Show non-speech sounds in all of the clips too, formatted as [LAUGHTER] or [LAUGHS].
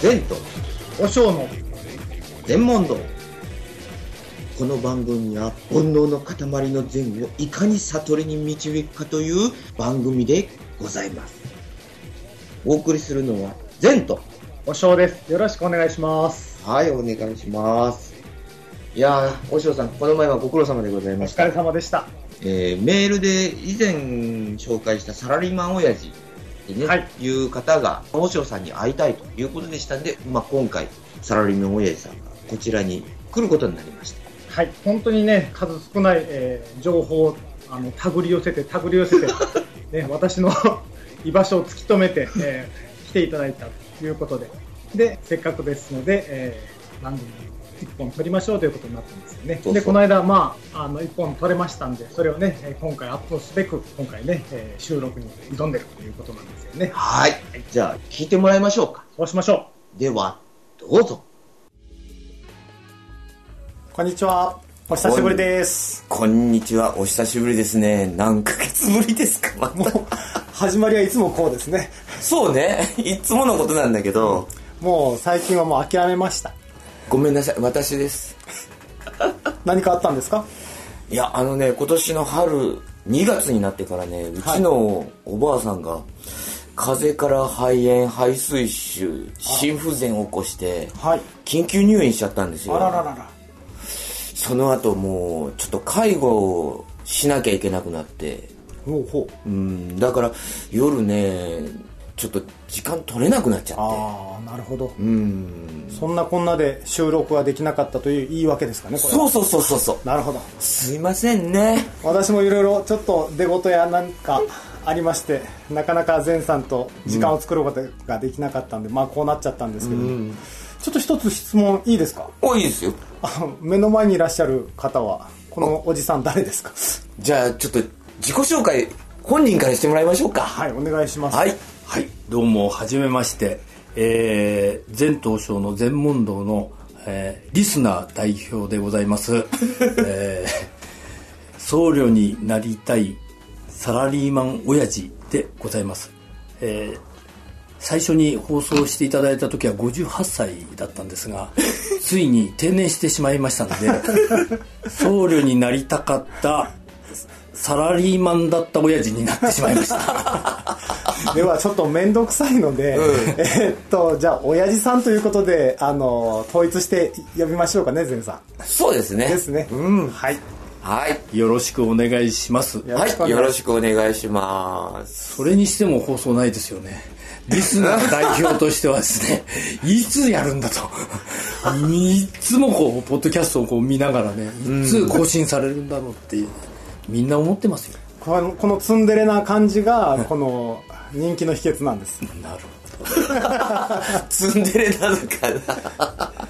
善とお尚の。全問答この番組は煩悩の塊の善をいかに悟りに導くかという番組でございます。お送りするのは善と。お尚です。よろしくお願いします。はいお願いします。いやーおしょうさんこの前はご苦労様でございおました。疲れ様でした。えーメールで以前紹介したサラリーマン親父でね、はい。い、う方が、大塩さんに会いたいということでしたんで、まあ、今回、サラリーマン親父さんがこちらに来ることになりました。はい。本当にね数少ない、えー情報をあの手繰り寄せて手繰り寄せて、[LAUGHS] ね、私の [LAUGHS] 居場所を突き止めて、えー来ていただいたということで。でせっかくですので、えー番組一本撮りましょうということになったんですよねそうそうでこの間、まあ、あの一本撮れましたんでそれをねえー今回アップすべく今回ね、えー収録に挑んでるということなんですよねはい。じゃあ、聞いてもらいましょうか。そうしましょでは、どうぞ。こんにちは。お久しぶりです。こんにちは、お久しぶりですね。何ヶ月ぶりですか、また。始まりはいつもこうですね。そうね、いつものことなんだけど、もう最近はもう諦めました。ごめんなさい、私です。何かあったんですか？いや、あのね、今年の春、2月になってからね、うちのおばあさんが、風邪から肺炎、肺水腫、心不全を起こして、はい。緊急入院しちゃったんですよ。あらららら。その後もう、ちょっと介護をしなきゃいけなくなって、ほうほう。うん、だから夜ね、ちょっと時間取れなくなっちゃって。ああ、なるほど。うん。そんなこんなで収録ができなかったという言い訳ですかね。そうそうそうそうそう。なるほど。すいませんね。私もいろいろちょっと出事やなんかありまして、なかなか前さんと時間を作ることができなかったんで、まあこうなっちゃったんですけど、ちょっと一つ質問いいですか？おいいですよ。あの目の前にいらっしゃる方は、このおじさん誰ですか？じゃあちょっと自己紹介、本人からしてもらいましょうか。はい、お願いします。はい。はい、どうも、はじめまして、えー、全東証の全問答の、えーリスナー代表でございます、えー、僧侶になりたいサラリーマン親父でございます。えー最初に放送していただいた時は58歳だったんですがついに定年してしまいましたので僧侶になりたかったサラリーマンだった親父になってしまいました。ではちょっと面倒くさいので、えーっとじゃあ親父さんということであの統一して呼びましょうかね前さそうですね。んですね、うん。はい。はい。よろしくお願いします。はい。よろしくお願いします。それにしても放送ないですよね。リスナー代表としてはですね [LAUGHS] いつやるんだと。いつもこうポッドキャストをこう見ながらねいつ更新されるんだろうってみんな思ってますよこのこのツンデレな感じがこの人気の秘訣なんです。なるほツンデレなのかな。ど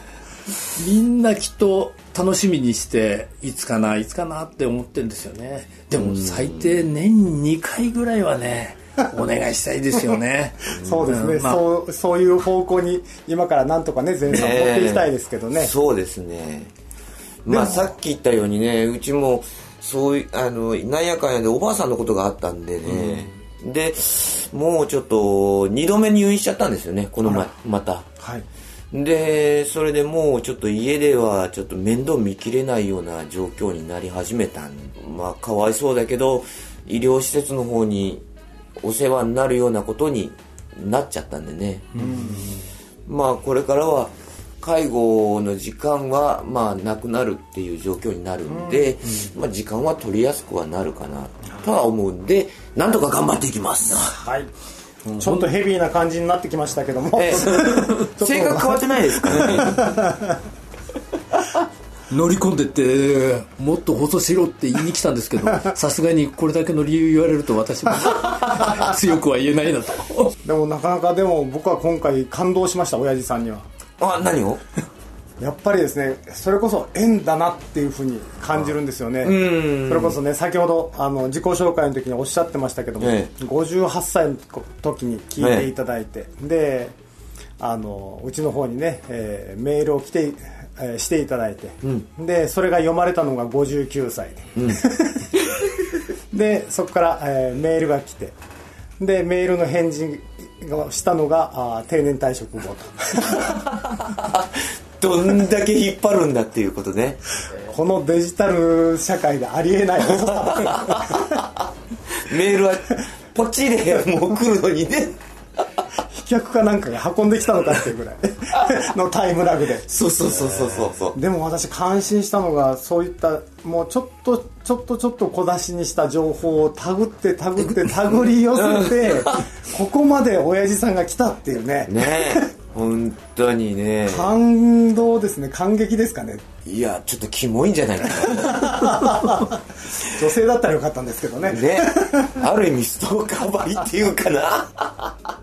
みんなきっと楽しみにしていつかないつかなって思ってるんですよね。でも最低年に2回ぐらいはねお願いしたいですよね。[LAUGHS] そうですね、んまあ。そうそういう方向に今からなんとかね前さん持っていきたいですけどね。そうですね。まあさっき言ったようにね、うちも、そういう、あの、なんやかんやでおばあさんのことがあったんでね。で、もうちょっと、二度目入院しちゃったんですよね、この前、また。はいで、それでもうちょっと家ではちょっと面倒見きれないような状況になり始めたんまあかわいそうだけど、医療施設の方にお世話になるようなことになっちゃったんでね。まあこれからは介護の時間はまあなくなるっていう状況になるんで、まあ時間は取りやすくはなるかなとは思うんで、なんとか頑張っていきます。はい。ちょっとヘビーな感じになってきましたけども、ええ。[LAUGHS] 性格変わってないですからね。[LAUGHS] 乗り込んでってもっと放送しろって言いに来たんですけど [LAUGHS] さすがにこれだけの理由言われると私も強くは言えないなと。でもなかなかでも僕は今回感動しました親父さんにはあ、何を？[LAUGHS] やっぱりですねそれこそ縁だなっていうふうに感じるんですよね。それこそね先ほどあの自己紹介の時におっしゃってましたけども、え58歳の時に聞いていただいて、であのうちの方にね、えーメールを来て、えーしていただいて、でそれが読まれたのが59歳。[LAUGHS] で、でそこから、えーメールが来てでメールの返事したのがあ定年退職後と。[LAUGHS] どんだけ引っ張るんだっていうことね。このデジタル社会でありえない。[LAUGHS] メールはポチでもう来るのにね飛脚かなんかが運んできたのかっていうぐらい。[LAUGHS] のタイムラグで。そうそうそうそうそうそう。でも私感心したのがそういったもうちょっとちょっとちょっと小出しにした情報を手繰って手繰って手繰り寄せて [LAUGHS] ここまで親父さんが来たっていうね。ねえ。本当にね。感動ですね。感激ですかね。いやちょっとキモいんじゃないか [LAUGHS] 女性だったらよかったんですけどね。なね。ある意味ストーカーばりっていうかな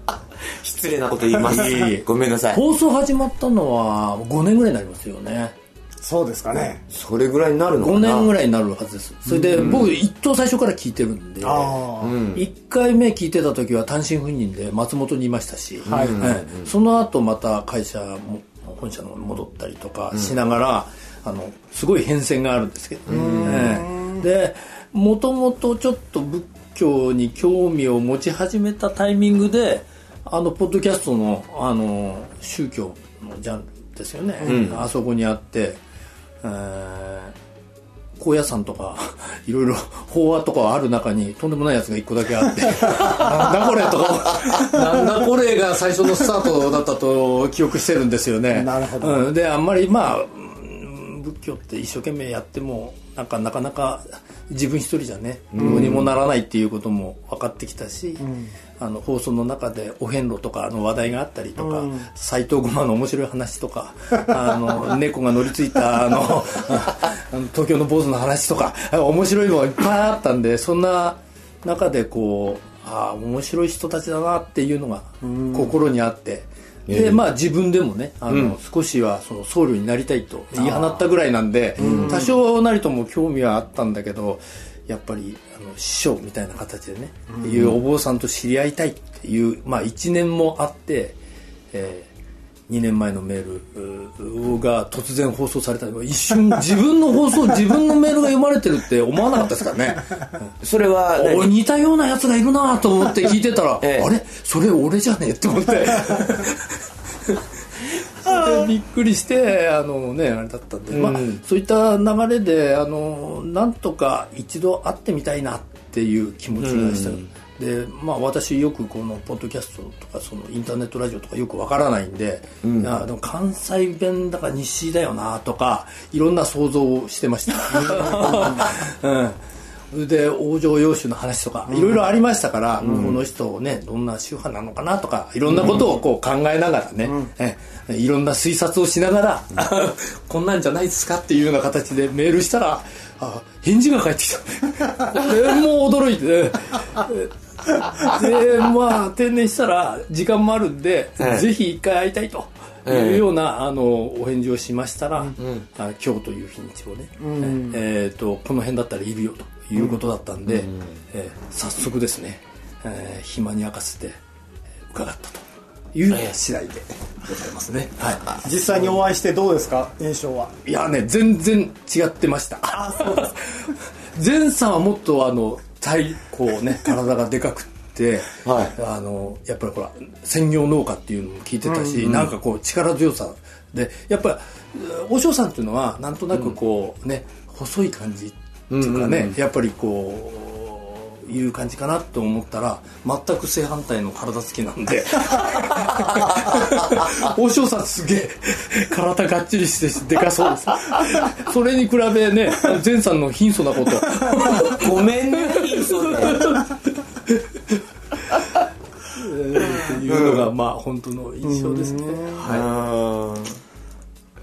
失礼なこと言います。ごめんなさい。放送始まったのは5年ぐらいになりますよね。そうですかね。それぐらいになるのかな。5年ぐらいになるはずです。それで僕一等最初から聞いてるんでああ、1回目聞いてた時は単身赴任で松本にいましたし、はい。はいその後また会社も本社の戻ったりとかしながら、あのすごい変遷があるんですけどね、ええ。でもともとちょっと仏教に興味を持ち始めたタイミングであのポッドキャストのあの宗教のジャンルですよね、あそこにあって、えー高野山とか [LAUGHS] いろいろ法話とかある中にとんでもないやつが一個だけあって [LAUGHS] なんだこれとか。なんだこれが最初のスタートだったと記憶してるんですよね。なるほど。うん、であんまりまあうん仏教って一生懸命やってもなんかなかなか自分一人じゃねどうにもならないっていうことも分かってきたし、あの放送の中でお遍路とかの話題があったりとか斎、藤駒の面白い話とか [LAUGHS] あの猫が乗りついたあの [LAUGHS] あの東京の坊主の話とか面白いのがいっぱいあったんでそんな中でこうああ面白い人たちだなっていうのが心にあって。でまあ自分でもねあの、少しはその僧侶になりたいと言い放ったぐらいなんで多少なりとも興味はあったんだけどやっぱりあの師匠みたいな形でね、いうお坊さんと知り合いたいっていう、まあ、1年もあって、え2年前のメールうが突然放送された。一瞬 [LAUGHS] 自分の放送自分のメールが読まれてるって思わなかったですからね。[LAUGHS] それは何？俺似たようなやつがいるなと思って聞いてたら、[LAUGHS] ええ。あれ？それ俺じゃねえって思って。それでびっくりしてあのねあれだったんで、まあそういった流れであのなんとか一度会ってみたいなっていう気持ちがした、でまあ私よくこのポッドキャストとかそのインターネットラジオとかよくわからないんで、いやでも関西弁だから西だよなとかいろんな想像をしてました、[LAUGHS] うんで往生要種の話とかいろいろありましたから、この人をねどんな宗派なのかなとかいろんなことをこう考えながらね、えいろんな推察をしながら、[LAUGHS] こんなんじゃないですかっていうような形でメールしたらあ返事が返ってきた。[LAUGHS] でもう驚いて、でまあ定年したら時間もあるんで、ええ。ぜひ一回会いたいと。いうようなあのお返事をしましたら、あ今日という日にちをね、えー、とこの辺だったらいるよということだったんで、えー早速ですね、えー暇に明かせてえー伺ったという次第でございますね、はい、実際にお会いしてどうですか？印象は。いやね全然違ってました。[LAUGHS] 前さんはもっとあの体こうね体がでかくって、はい。あのやっぱりほら専業農家っていうのも聞いてたし、なんかこう力強さでやっぱり和尚さんっていうのはなんとなくこうね、細い感じっていうかね、やっぱりこういう感じかなと思ったら全く正反対の体つきなんで。[LAUGHS] 和尚さんすげえ体がっちりしてでかそうです。それに比べね前さんの貧相なこと。ごめんねいいそうで [LAUGHS] っていうのがまあ本当の印象ですね。は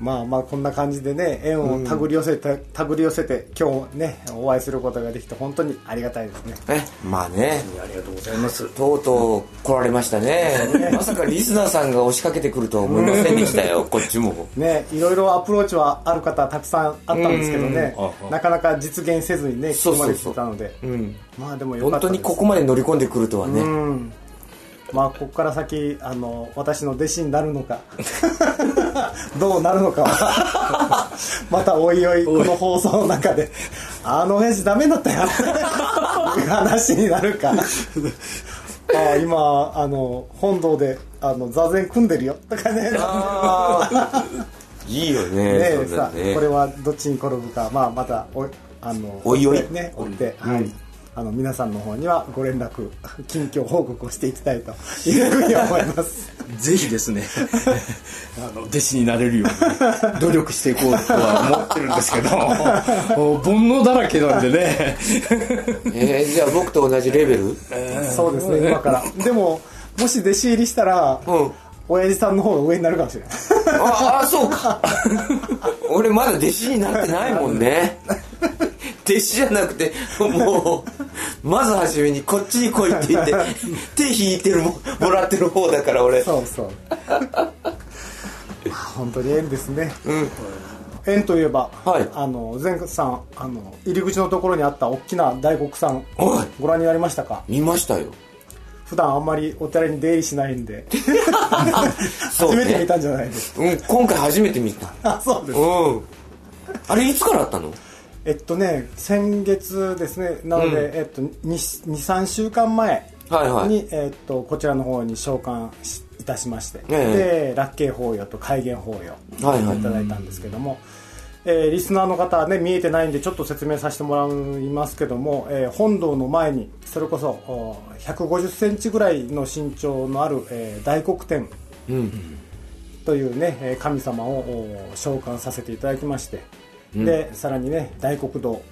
まあまあこんな感じでね縁を手繰り寄せて、手繰り寄せて今日ねお会いすることができて本当にありがたいですね。えまあね。いありがとうございます。とうとう来られましたね。まさかリスナーさんが押しかけてくるとは思いませんでしたよ。[LAUGHS] こっちも。ねいろいろアプローチはある方たくさんあったんですけどね。なかなか実現せずにねここまで来てたので。うん。まあでもよかったです。本当にここまで乗り込んでくるとはね。うん。まあここから先あの私の弟子になるのか [LAUGHS] [LAUGHS] どうなるのかは。[LAUGHS] またおいおいこの放送の中であの親父ダメだったよ。っ [LAUGHS] ていう話になるか。あ今あの本堂であの座禅組んでるよ。とかね。いいよねねさこれはどっちに転ぶか、まあ、またおあのおいおい。ね追って、うん、はいあの皆さんの方にはご連絡 [LAUGHS] 近況報告をしていきたいというふうに思います。ぜひですね [LAUGHS] あの弟子になれるように努力していこうとは思ってるんですけど [LAUGHS] 煩悩だらけなんでね。えー、じゃあ僕と同じレベル、えー、そうですね今から。でももし弟子入りしたら、うん。親父さんの方が上になるかもしれない。ああそうか。俺まだ弟子になってないもんね弟子じゃなくてもうまず初めにこっちに来いって言って [LAUGHS] 手引いてるももらってる方だから俺。そうそう。[LAUGHS] 本当に縁ですね、うん、縁といえば、はい、あの前さんあの入り口のところにあった大きな大黒さんご覧になりましたか？見ましたよ。普段あんまりお寺に出入りしないんで。[LAUGHS] 初めて見たんじゃないですか、うん、今回初めて見た。あそうです、うん、あれいつからあったの？えっとね先月ですねなので、うん、えっと23週間前に、はいはい、えっと、こちらの方に召喚いたしまして、えで楽慶法要と戒厳法要をいただいたんですけども、はいはい、えー、リスナーの方はね見えてないんでちょっと説明させてもらいますけども、えー、本堂の前にそれこそ1 5 0センチぐらいの身長のある、えー、大黒天、うん。というね神様を召喚させていただきましてでさらにね大黒堂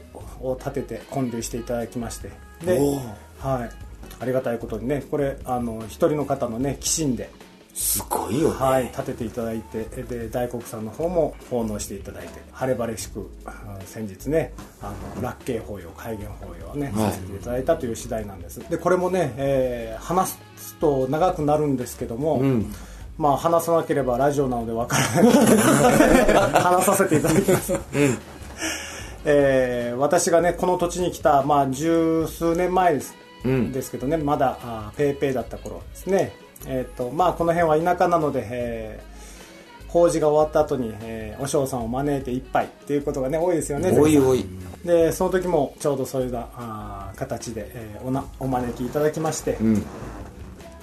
を建てて建立していただきましてで、はい、ありがたいことにねこれあの一人の方のね寄進ですごいよ、ね、はい建てていただいてで大黒さんの方も奉納していただいて晴れ晴れしく先日ねあの楽慶法要戒厳法要をね、はい、させていただいたという次第なんです。でこれもね、えー、話すと長くなるんですけども、うんまあ話さなければラジオなのでわからない。[LAUGHS] 話させていただきます、うん。えー、私がねこの土地に来た、まあ、十数年前です。うん、ですけどねまだあペーペーだった頃ですね、えーとまあ、この辺は田舎なので、えー、工事が終わった後に、えー、お嬢さんを招いて一杯っていうことがね多いですよねおいおい。でその時もちょうどそういうあ形で、えー、おなお招きいただきまして、うん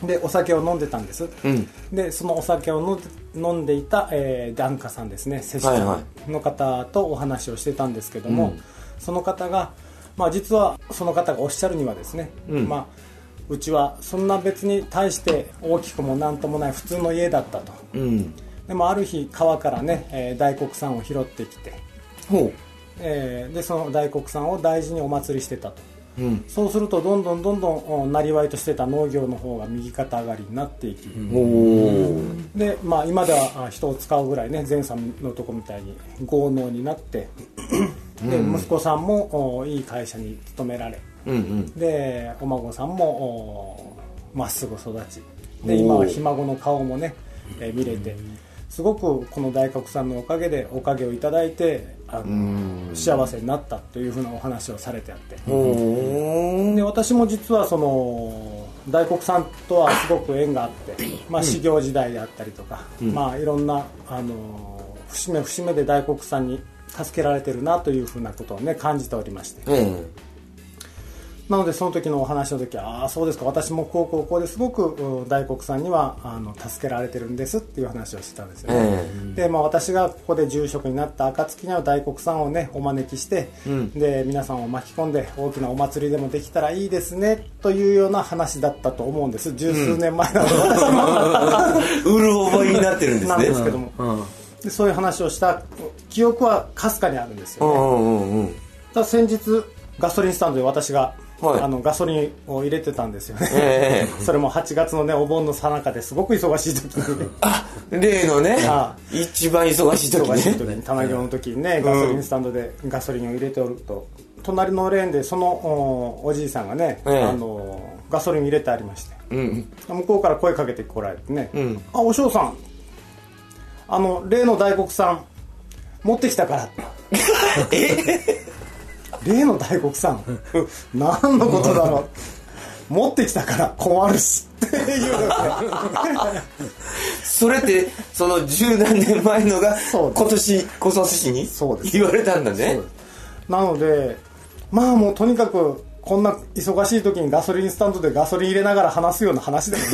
でお酒を飲んでたんです、うん、でそのお酒を飲んでいた、えー、檀家さんですね。摂取の方とお話をしてたんですけども、はいはい、その方が、まあ、実はその方がおっしゃるにはですね、うん、まあ、うちはそんな別に対して大きくも何ともない普通の家だったと、うん、でもある日川からね、えー、大黒さんを拾ってきてほう、えー、でその大黒さんを大事にお祭りしてたとうん、そうするとどんどんどんどんなりわいとしてた農業の方が右肩上がりになっていき、うん、で、まあ、今では人を使うぐらいね前さんのとこみたいに豪農になってで息子さんもいい会社に勤められ、うんうん、でお孫さんもまっすぐ育ちで今はひ孫の顔もね、えー、見れて。すごくこの大黒さんのおかげでおかげをいただいてあの幸せになったというふうなお話をされてあって。で私も実はその大黒さんとはすごく縁があって、[CLEARS THROAT] まあ、修行時代であったりとか、うん、まあ、いろんなあの節目節目で大黒さんに助けられてるなというふうなことをね感じておりまして。うんなのでその時のお話の時はああそうですか。私もこうこうこうですごく大黒さんにはあの助けられてるんですっていう話をしてたんですよね、えー、で、まあ、私がここで住職になった暁には大黒さんをねお招きして、うん、で皆さんを巻き込んで大きなお祭りでもできたらいいですねというような話だったと思うんです。十数年前なので、うん、うる覚えになってるんですね。なんですけども、うん、でそういう話をした記憶はかすかにあるんですよね、うんうんうん、ただ先日ガソリンスタンドで私がはい、あのガソリンを入れてたんですよね、えー、[LAUGHS] それも8月のねお盆のさなかですごく忙しい時に。あ例のね [LAUGHS] 一番忙しい時、ね、忙しい時に棚業の時にね、ガソリンスタンドでガソリンを入れておると、隣のレーンでそのおおじいさんがね、えー、あのガソリン入れてありまして、うん、向こうから声かけてこられてね「うん、あお嬢さんあの例の大黒さん持ってきたから」[LAUGHS] え？例の大黒さん。[LAUGHS] 何のことだろう。持ってきたから困るしっていう [LAUGHS] それってその十何年前のが今年小卒市に言われたんだね。なのでまあもうとにかくこんな忙しい時にガソリンスタンドでガソリン入れながら話すような話でもな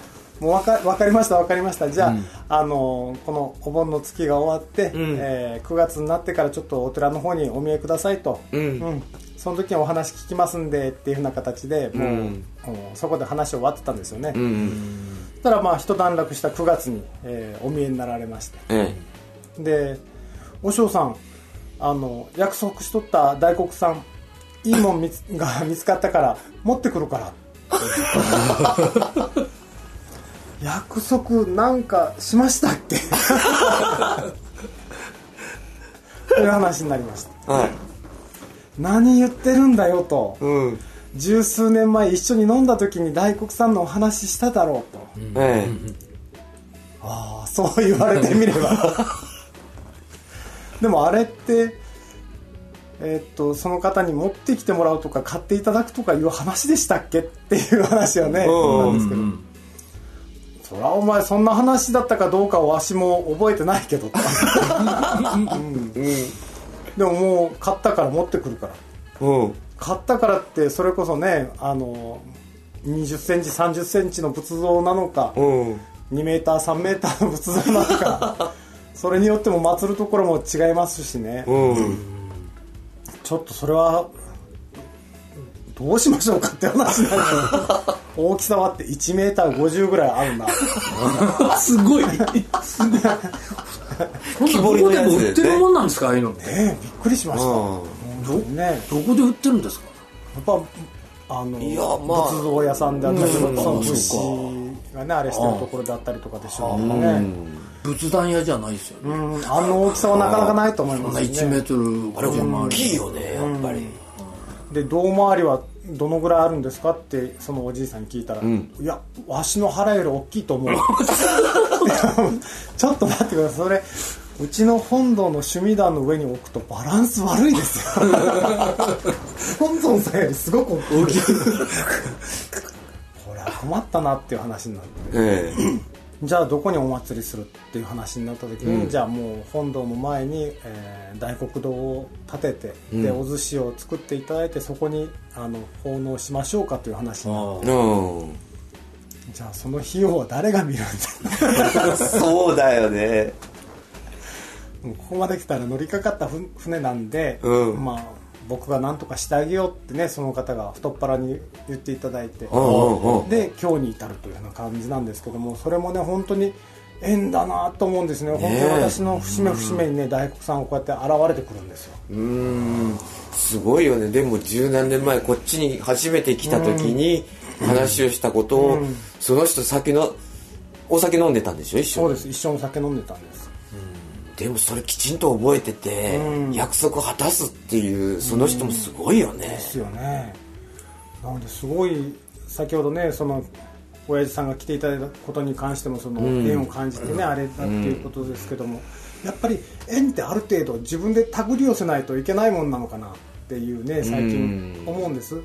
い [LAUGHS] もう分か分かりました分かりました。じゃあ,、あのこのお盆の月が終わって、えー9月になってからちょっとお寺の方にお見えくださいと、うん。その時にお話聞きますんでっていうふうな形でもう、もうそこで話終わってたんですよね、そしたらまあ一段落した9月に、えーお見えになられまして。えでお嬢さんあの約束しとった大黒さんいいもん見つが見つかったから持ってくるから [LAUGHS] 約束なんかしましたっけ？という話になりました。えはい。何言ってるんだよと。うん。十数年前一緒に飲んだ時に大黒さんのお話ししただろうと、えああそう言われてみれば。[LAUGHS] でもあれってえーっとその方に持ってきてもらうとか買っていただくとかいう話でしたっけ？っていう話はねうん。なんですけどそりゃお前そんな話だったかどうかはわしも覚えてないけどと、うん。でももう買ったから持ってくるから。えうん。買ったからってそれこそねあの20センチ30センチの仏像なのか、うん。2メーター3メーターの仏像なのか [LAUGHS] それによっても祀るところも違いますしね、うん。ちょっとそれはどうしましょうかって話になる [LAUGHS] 大きさはって1メーター50ぐらいあるな。すごい。すごい。木彫りのやつどこでも売ってるもんなんですかああいうのって。ええびっくりしました、ね。どこで売ってるんですか？やっぱあのいやまあ。仏像屋さんであったりとか、うん。そのそう仏がねあれしてるところであったりとかでしょうね、仏壇屋じゃないですよね。うん、あの大きさはなかなかないと思いますね。1メートルあれ50大きいよねやっぱりで胴回りはどのぐらいあるんですかってそのおじいさんに聞いたら、いやわしの腹より大きいと思う。[LAUGHS] ちょっと待ってください。それうちの本堂の趣味壇の上に置くとバランス悪いですよ。[LAUGHS] 本尊さんよりすごく大きい。[LAUGHS] これは困ったなっていう話になって。ええじゃあどこにお祭りするっていう話になった時に、じゃあもう本堂の前に、えー大黒堂を建てて、でお寿司を作っていただいてそこにあの奉納しましょうかという話になって。うん。じゃあその費用は誰が見るんだ？[LAUGHS] そうだよね。もうここまで来たら乗りかかったふ船なんで、うん。まあ僕が何とかしてあげようってねその方が太っ腹に言っていただいて、で今日に至るというような感じなんですけどもそれもね本当に縁だなと思うんですね。本当に私の節目節目にね大黒さんがこうやって現れてくるんですよ。うん。すごいよね。でも十何年前こっちに初めて来た時に話をしたことを、その人酒のお酒飲んでたんでしょ？一緒に。そうです。一緒にお酒飲んでたんですでもそれきちんと覚えてて、約束果たすっていうその人もすごいよね、ですよね。なのですごい先ほどねその親父さんが来ていただいたことに関してもその縁を感じてね、あれだっていうことですけども、やっぱり縁ってある程度自分で手繰り寄せないといけないもんなのかなっていうね最近思うんです、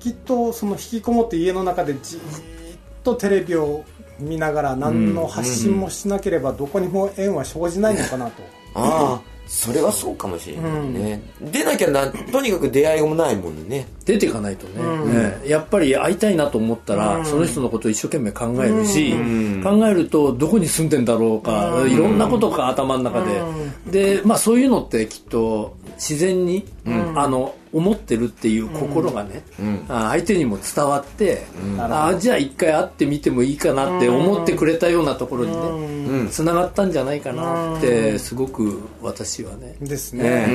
きっとその引きこもって家の中でじーっとテレビを見ながら何の発信もしなければどこにも縁は生じないのかなと、ああそれはそうかもしれないね、出なきゃなとにかく出会いもないもんね。出ていかないとね、ね。やっぱり会いたいなと思ったら、その人のことを一生懸命考えるし、考えるとどこに住んでんだろうか、いろんなことが頭の中で、で、まあ、そういうのってきっと自然に、あの思ってるっていう心がね、あ相手にも伝わって、あじゃあ一回会ってみてもいいかなって思ってくれたようなところにねつな、がったんじゃないかなってすごく私はね。ですね、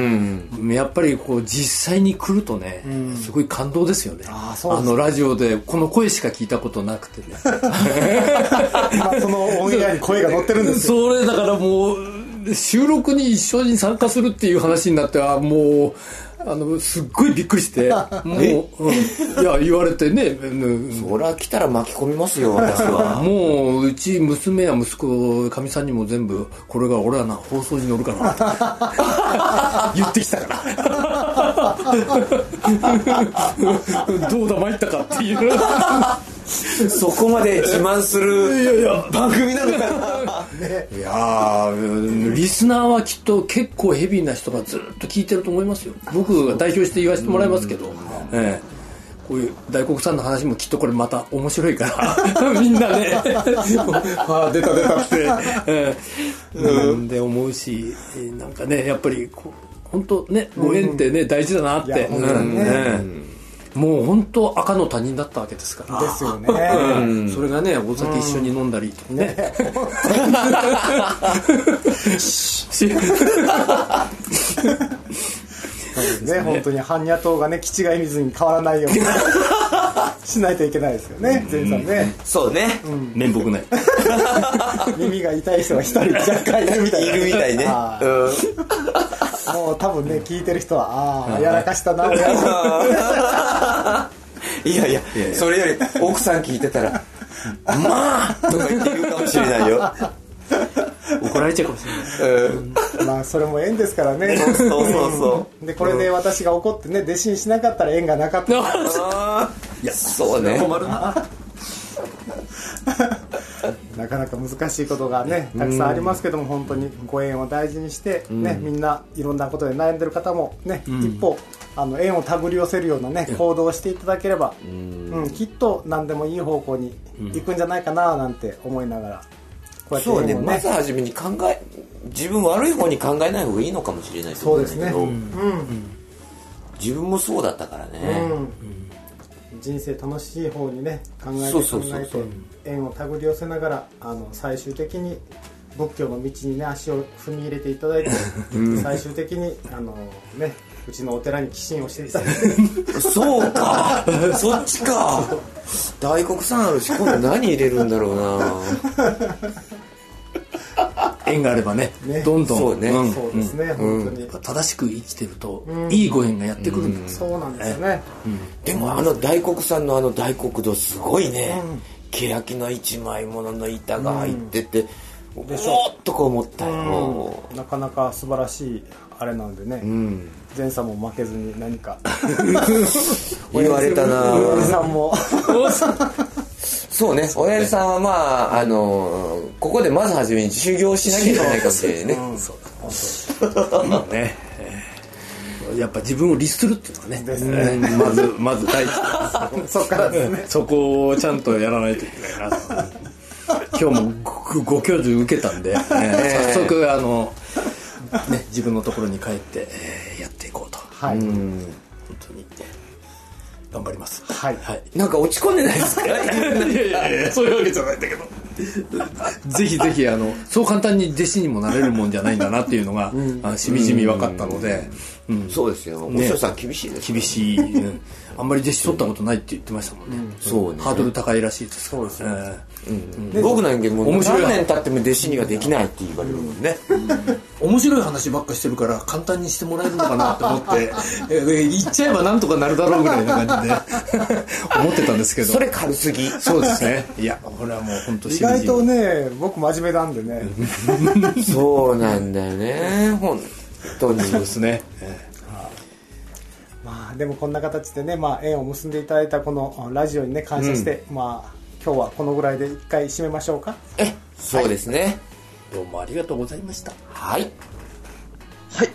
ねやっぱりこう実際に来るとね、すごい感動ですよね。あのラジオでこの声しか聞いたことなくてね。[LAUGHS] 今そのオンエアに声が乗ってるんですよ。[LAUGHS] それだからもう収録に一緒に参加するっていう話になってはもうあのすっごいびっくりして [LAUGHS] もう、うん。いや言われてね、うん。そりゃ来たら巻き込みますよ私は。[LAUGHS] もううち娘や息子かみさんにも全部これが俺はな放送に乗るから [LAUGHS] 言ってきたから。どうだ参ったかっていう [LAUGHS] そこまで自慢する番組なのかな。[LAUGHS] いやーリスナーはきっと結構ヘビーな人がずっと聞いてると思いますよ。僕が代表して言わせてもらいますけど、ええ。こういう大黒さんの話もきっとこれまた面白いから。[LAUGHS] みんなね。ああ出た出た。って、ええなんで思うしなんかねやっぱりこう本当ねご縁ってね、大事だなって、いや本当にね。うんもう本当赤の他人だったわけですから。ですよね。うん。それがねお酒一緒に飲んだり。とかね。しね本当に般若党がね気違い水に変わらないように。しないといけないですよね前さんね。そうね、面目ない。[LAUGHS] 耳が痛い人が一人若干いるみたいないるみたいね、もう多分ね聞いてる人はああやらかしたないやいやそれより奥さん聞いてたら「まあ!」とか言って言うかもしれないよ、怒られちゃうかもしれない。うん、まあそれも縁ですからね。そうそうそでこれで私が怒ってね弟子にしなかったら縁がなかった。[LAUGHS] いやそうね。困るななかなか難しいことがねたくさんありますけども本当にご縁を大事にして、ねみんないろんなことで悩んでる方もね、一歩あの縁を手繰り寄せるようなね行動をしていただければ、うん。きっと何でもいい方向に行くんじゃないかななんて思いながらこうやってそうねまず初めに考え自分悪い方に考えない方がいいのかもしれないとそうですね、う？ん。自分もそうだったからね、うん人生楽しい方にね考えて考えて縁を手繰り寄せながらあの最終的に仏教の道にね足を踏み入れていただいて、[LAUGHS] 最終的にあのねうちのお寺に寄進をしていただいて。[LAUGHS] そうか。[LAUGHS] そっちか。大黒さんあるし今度何入れるんだろうな縁があればねね。どんどん。そうね。ん。そうですね、本当に、正しく生きてると、いいご縁がやってくるんです、そうなんですよね、でもあの大黒さんのあの大黒堂すごいね、欅の一枚ものの板が入ってて、おーっとこう思ったよ、なかなか素晴らしいあれなのでね、うん。前さんも負けずに何か。[LAUGHS] 言われたな [LAUGHS] おじさんもそうね。親父さんはまああのここでまず初めに修行しなきゃいけないかもしれないね、まあね、えーやっぱ自分を律するっていうのはね。ですえーまずまず第一。[LAUGHS] そっからですね。そこをちゃんとやらないといけないなと。今日もごご教授受けたんで、[LAUGHS] えー早速あの、ね、自分のところに帰って、えーやっていこうと。はい、本当に頑張ります。はい。はい。なんか落ち込んでないですか？[LAUGHS] いやいやいやそういうわけじゃないんだけど。[LAUGHS] ぜひぜひあのそう簡単に弟子にもなれるもんじゃないんだなっていうのが、あしみじみ分かったので、うんそうですよ。お師匠さん厳しいです、厳しい、うん。あんまり弟子取ったことないって言ってましたもんね、そうね。ハードル高いらしいですから。そうです僕なんかもう面白い何年経っても弟子にはできないって言われるもんね、面白い話ばっかしてるから簡単にしてもらえるのかなと思って。[LAUGHS] えー言っちゃえばなんとかなるだろうぐらいな感じで。[LAUGHS] 思ってたんですけど。それ軽すぎ。そうですね。[LAUGHS] いやこれはもう本当意外とね僕真面目なんでね。そうなんだよね。本そうですね、[LAUGHS] えまあでもこんな形でね、まあ、縁を結んでいただいたこのラジオにね感謝して、まあ今日はこのぐらいで一回締めましょうか。えそうですね。ーどうもありがとうございました。はい。はい。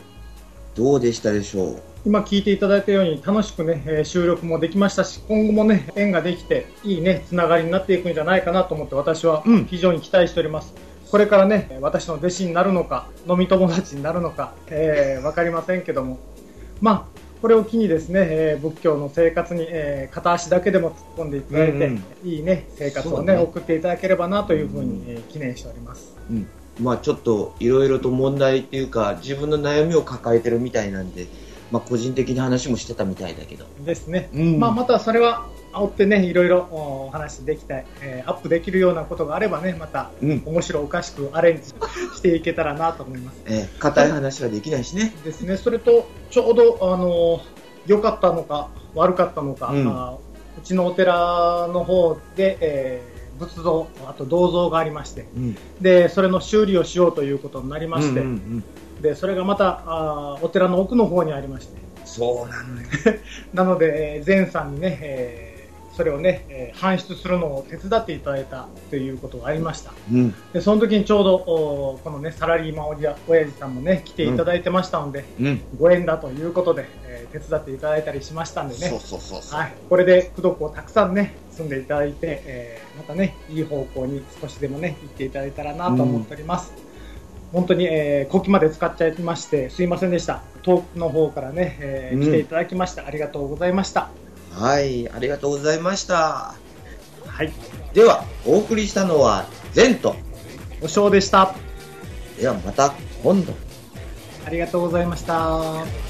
どうでしたでしょう？今聞いていただいたように楽しくね、えー収録もできましたし、今後もね、縁ができて、いいね、つながりになっていくんじゃないかなと思って私は非常に期待しております。これからね、私の弟子になるのか、飲み友達になるのか、えーわかりませんけども、まあ、これを機にですね、えー仏教の生活に、えー片足だけでも突っ込んでいただいて、いいね、生活をね、送っていただければなというふうに、えー記念しております。うん。まあちょっといろいろと問題っていうか自分の悩みを抱えてるみたいなんで、まあ個人的な話もしてたみたいだけど。ですね。うんまあ、またそれは、煽ってね、いろいろお話できたい、えーアップできるようなことがあればね、また、うん面白おかしくアレンジしていけたらなと思います。えー、硬い話はできないしね。ですね。それと、ちょうど、あの良かったのか、悪かったのか、うんうちのお寺の方で、えー仏像、あと銅像がありまして、うん。で、それの修理をしようということになりまして、うんうんうんで、それがまた、あーお寺の奥の方にありまして、そうなのよ。[LAUGHS] なので、えー前さんにね、えーそれをね、えー、搬出するのを手伝っていただいたということがありました。うん、で、その時にちょうど、おこのね、サラリーマンおじ親父さんもね、来ていただいてましたので、うん、ご縁だということで、えー、手伝っていただいたりしましたんでね。はい。これで、功徳をたくさんね、住んでいただいて、えー、またね、いい方向に少しでもね、行っていただいたらなと思っております。うん本当に、えー、国旗まで使っちゃいまして、すいませんでした。遠くの方からね、えー、来ていただきまして、ありがとうございました。はい、ありがとうございました。はい。では、お送りしたのは、ゼント。お尚でした。ではまた今度。ありがとうございました。